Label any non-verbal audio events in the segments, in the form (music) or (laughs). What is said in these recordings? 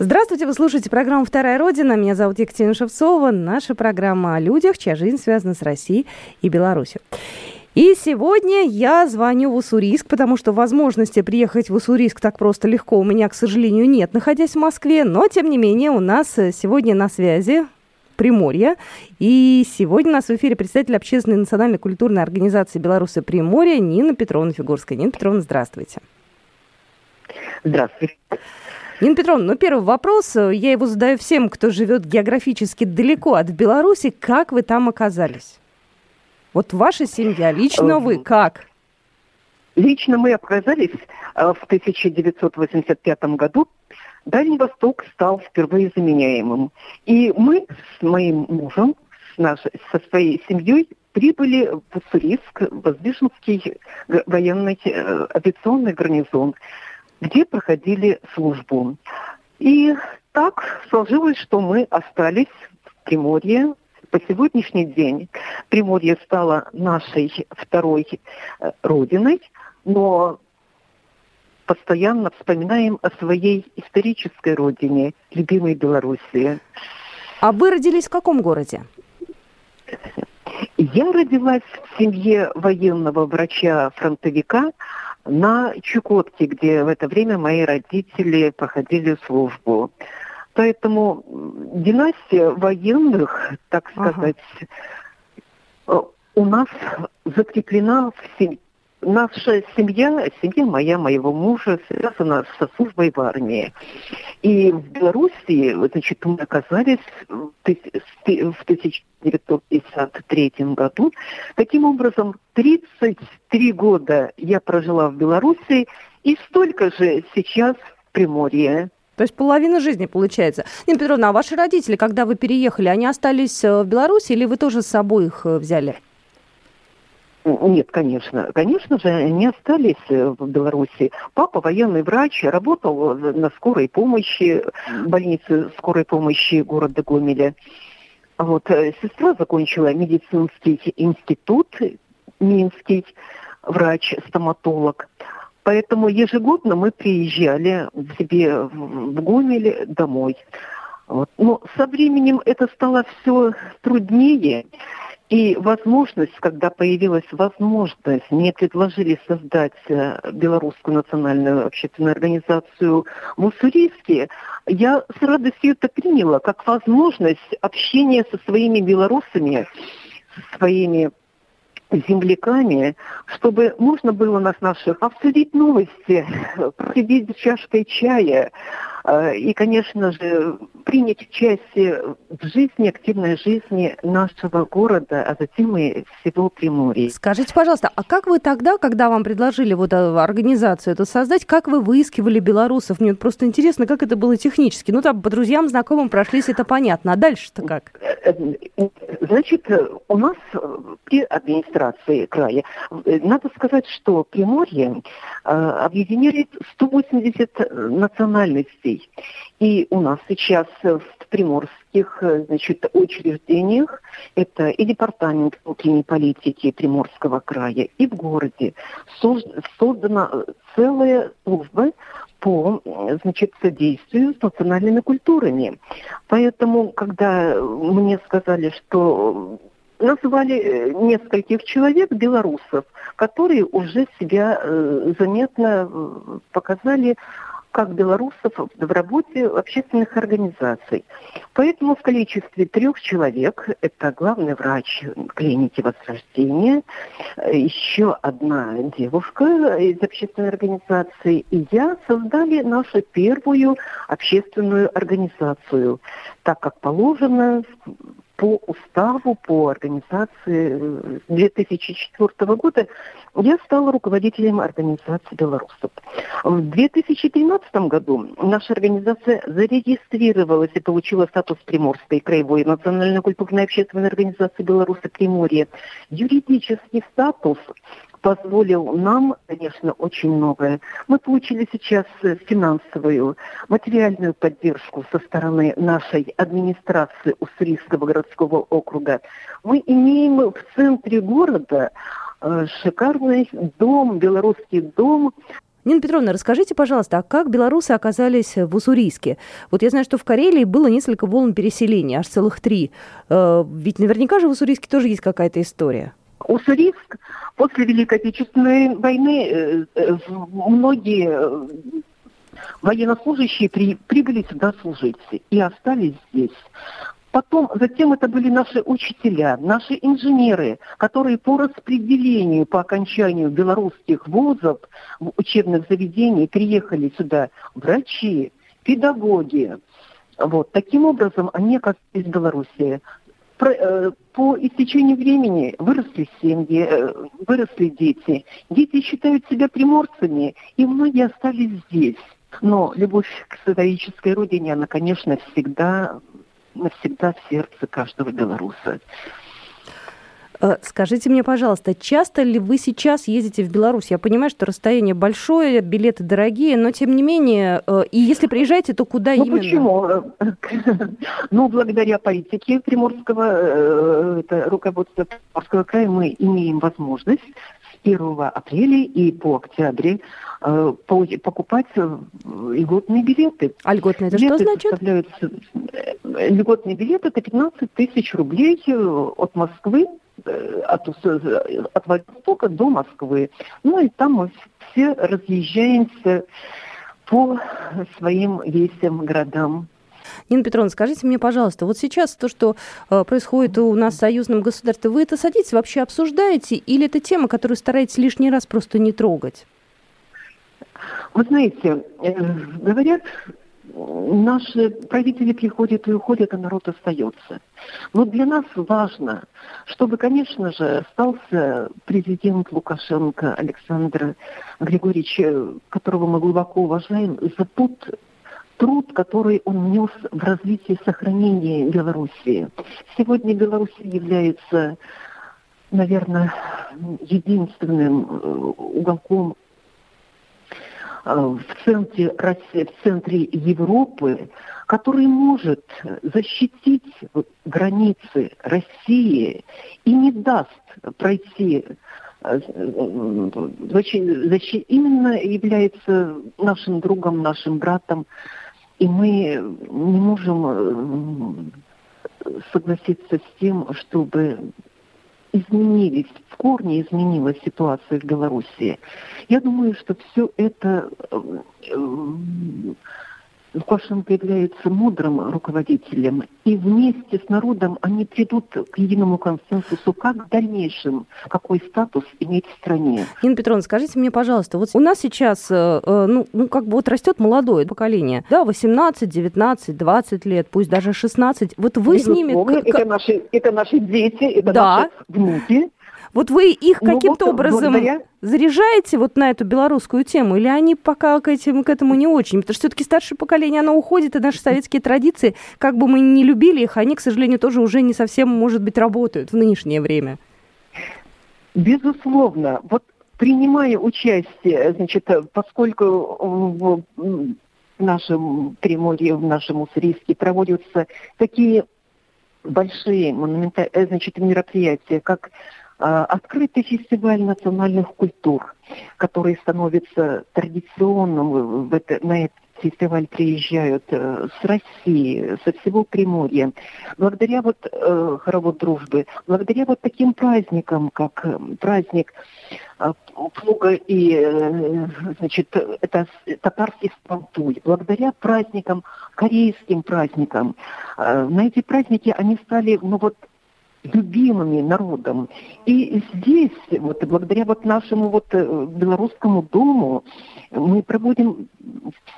Здравствуйте, вы слушаете программу «Вторая Родина». Меня зовут Екатерина Шевцова. Наша программа о людях, чья жизнь связана с Россией и Беларусью. И сегодня я звоню в Уссурийск, потому что возможности приехать в Уссурийск так просто легко у меня, к сожалению, нет, находясь в Москве. Но, тем не менее, у нас сегодня на связи Приморья. И сегодня у нас в эфире представитель общественной национальной культурной организации Беларуси Приморья Нина Петровна Фигурская. Нина Петровна, здравствуйте. Здравствуйте. Нина Петровна, ну первый вопрос, я его задаю всем, кто живет географически далеко от Беларуси. Как вы там оказались? Вот ваша семья, лично вы, как? Лично мы оказались э, в 1985 году. Дальний Восток стал впервые заменяемым. И мы с моим мужем, с нашей, со своей семьей прибыли в Уссурийск, Воздвиженский военный э, авиационный гарнизон где проходили службу. И так сложилось, что мы остались в Приморье. По сегодняшний день Приморье стало нашей второй э, родиной, но постоянно вспоминаем о своей исторической родине, любимой Белоруссии. А вы родились в каком городе? Я родилась в семье военного врача-фронтовика, на Чукотке, где в это время мои родители проходили службу. Поэтому династия военных, так сказать, ага. у нас закреплена в семье наша семья, семья моя, моего мужа, связана со службой в армии. И в Белоруссии, значит, мы оказались в 1953 году. Таким образом, 33 года я прожила в Белоруссии и столько же сейчас в Приморье. То есть половина жизни получается. Нина Петровна, а ваши родители, когда вы переехали, они остались э, в Беларуси или вы тоже с собой их э, взяли? Нет, конечно. Конечно же, они остались э, в Беларуси. Папа военный врач, работал на скорой помощи, больнице скорой помощи города Гомеля. Вот, э, сестра закончила медицинский институт Минский, врач-стоматолог. Поэтому ежегодно мы приезжали к себе в Гомель домой. Вот. Но со временем это стало все труднее. И возможность, когда появилась возможность, мне предложили создать э, Белорусскую национальную общественную организацию в Уссурийске, я с радостью это приняла как возможность общения со своими белорусами, со своими земляками, чтобы можно было нас наших обсудить новости, посидеть с чашкой чая, Э, и, конечно же, принять участие в жизни, активной жизни нашего города, а затем и всего Приморья. Скажите, пожалуйста, а как вы тогда, когда вам предложили вот организацию эту создать, как вы выискивали белорусов? Мне просто интересно, как это было технически. Ну, там по друзьям, знакомым прошлись, это понятно. А дальше-то как? Э, э, значит, у нас при администрации края, надо сказать, что Приморье объединяет 180 национальностей людей. И у нас сейчас в приморских значит, учреждениях, это и департамент внутренней политики Приморского края, и в городе создана целая служба по значит, содействию с национальными культурами. Поэтому, когда мне сказали, что назвали нескольких человек, белорусов, которые уже себя э, заметно э, показали как белорусов в работе общественных организаций. Поэтому в количестве трех человек, это главный врач клиники Возрождения, еще одна девушка из общественной организации и я создали нашу первую общественную организацию, так как положено по уставу, по организации 2004 э, года я стала руководителем организации белорусов. В 2013 году наша организация зарегистрировалась и получила статус Приморской краевой национально-культурной общественной организации Беларуси Приморье. Юридический статус позволил нам, конечно, очень многое. Мы получили сейчас финансовую, материальную поддержку со стороны нашей администрации Уссурийского городского округа. Мы имеем в центре города э, шикарный дом, белорусский дом, Нина Петровна, расскажите, пожалуйста, а как белорусы оказались в Уссурийске? Вот я знаю, что в Карелии было несколько волн переселения, аж целых три. Э, ведь наверняка же в Уссурийске тоже есть какая-то история. Уссурийск после Великой Отечественной войны э, э, многие военнослужащие при, прибыли сюда служить и остались здесь. Потом, затем это были наши учителя, наши инженеры, которые по распределению, по окончанию белорусских вузов, учебных заведений приехали сюда врачи, педагоги. Вот. Таким образом, они оказались в Беларуси. Э, по истечению времени выросли семьи, э, выросли дети. Дети считают себя приморцами, и многие остались здесь. Но любовь к исторической родине, она, конечно, всегда, навсегда в сердце каждого белоруса. Э, скажите мне, пожалуйста, часто ли вы сейчас ездите в Беларусь? Я понимаю, что расстояние большое, билеты дорогие, но тем не менее, э, и если приезжаете, то куда ну, именно? Почему? (laughs) Ну, благодаря политике Приморского, э, это руководство Приморского края, мы имеем возможность с 1 апреля и по октябре покупать льготные билеты. А льготные это билеты что значит? Льготные билеты это 15 тысяч рублей от Москвы от, от Владивостока до Москвы. Ну и там мы все разъезжаемся по своим весям, городам. Нина Петровна, скажите мне, пожалуйста, вот сейчас то, что э, происходит у нас в союзном государстве, вы это садитесь, вообще обсуждаете, или это тема, которую стараетесь лишний раз просто не трогать? Вы знаете, э, говорят, наши правители приходят и уходят, а народ остается. Но для нас важно, чтобы, конечно же, остался президент Лукашенко Александр Григорьевич, которого мы глубоко уважаем, за тот труд, который он внес в развитие и сохранение Белоруссии. Сегодня Беларусь является, наверное, единственным э, уголком Э, в центре в центре Европы, который может защитить границы России и не даст пройти э, защит, именно является нашим другом, нашим братом, и мы не можем э, согласиться с тем, чтобы изменились, в корне изменилась ситуация в Беларуси. Я думаю, что все это Лукашенко является мудрым руководителем, и вместе с народом они придут к единому консенсусу, как в дальнейшем, какой статус иметь в стране. Нина Петровна, скажите мне, пожалуйста, вот у нас сейчас, э, э, ну, ну как бы вот растет молодое поколение, да, 18, 19, 20 лет, пусть даже 16, вот вы Безусловно, с ними... Это наши, это наши дети, это да. наши внуки. Вот вы их ну, каким-то вот, образом благодаря... заряжаете вот на эту белорусскую тему, или они пока к, этим, к этому не очень? Потому что все-таки старшее поколение, оно уходит, и наши советские традиции, как бы мы ни любили их, они, к сожалению, тоже уже не совсем, может быть, работают в нынешнее время. Безусловно. Вот принимая участие, значит, поскольку в нашем Приморье, в нашем Уссурийске проводятся такие большие монументальные, значит, мероприятия, как открытый фестиваль национальных культур, который становится традиционным. В это, на этот фестиваль приезжают э, с России, со всего Приморья. Благодаря вот э, хоровод дружбы, благодаря вот таким праздникам, как э, праздник э, плуга и, э, значит, это татарский спантуй, благодаря праздникам, корейским праздникам, э, на эти праздники они стали, ну вот, любимыми народом. И здесь, вот благодаря вот нашему вот э, белорусскому дому, мы проводим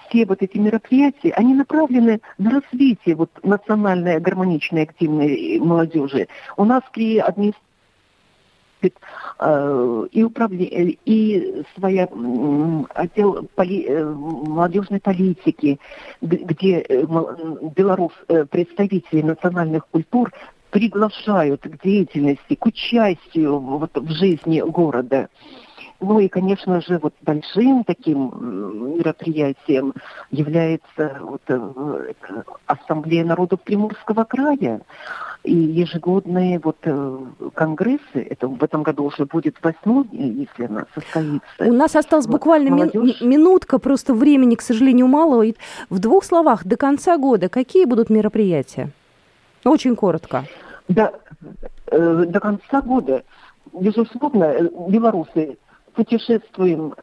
все вот эти мероприятия, они направлены на развитие вот национальной гармоничной активной молодежи. У нас при администрации э, и управление, и своя отдел поли, э, молодежной политики, где белорус, представители национальных культур приглашают к деятельности, к участию вот, в жизни города. Ну и, конечно же, вот большим таким мероприятием является вот, э, Ассамблея народов Приморского края. И ежегодные вот э, конгрессы, это в этом году уже будет восьмой, если она состоится. У нас осталась вот, буквально молодежь... минутка, просто времени, к сожалению, мало. В двух словах, до конца года какие будут мероприятия? Очень коротко. До, э, до конца года, безусловно, э, белорусы путешествуем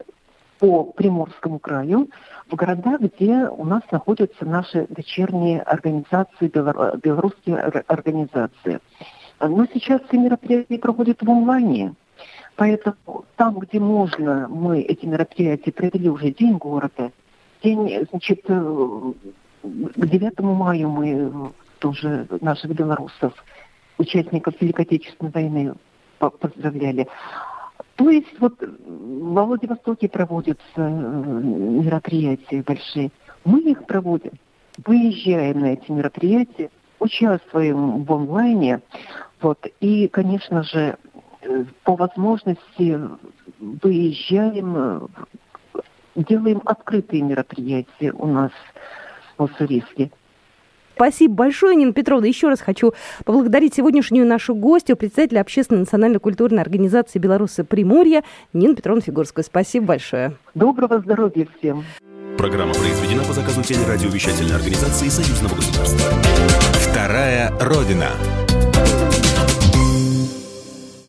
по Приморскому краю в города, где у нас находятся наши дочерние организации, белорусские организации. Но сейчас все мероприятия проходят в онлайне. Поэтому там, где можно, мы эти мероприятия провели уже День города. День, значит, э, к 9 мая мы тоже наших белорусов, участников Великой Отечественной войны поздравляли. То есть вот во Владивостоке проводятся э, мероприятия большие. Мы их проводим, выезжаем на эти мероприятия, участвуем в онлайне. Вот, и, конечно же, э, по возможности выезжаем, э, делаем открытые мероприятия у нас в Уссурийске. Спасибо большое, Нина Петровна. Еще раз хочу поблагодарить сегодняшнюю нашу гостью, председателя общественной национально-культурной организации «Белорусы Приморья» Нину Петровну Фигурскую. Спасибо большое. Доброго здоровья всем. Программа произведена по заказу телерадиовещательной организации Союзного государства. Вторая Родина.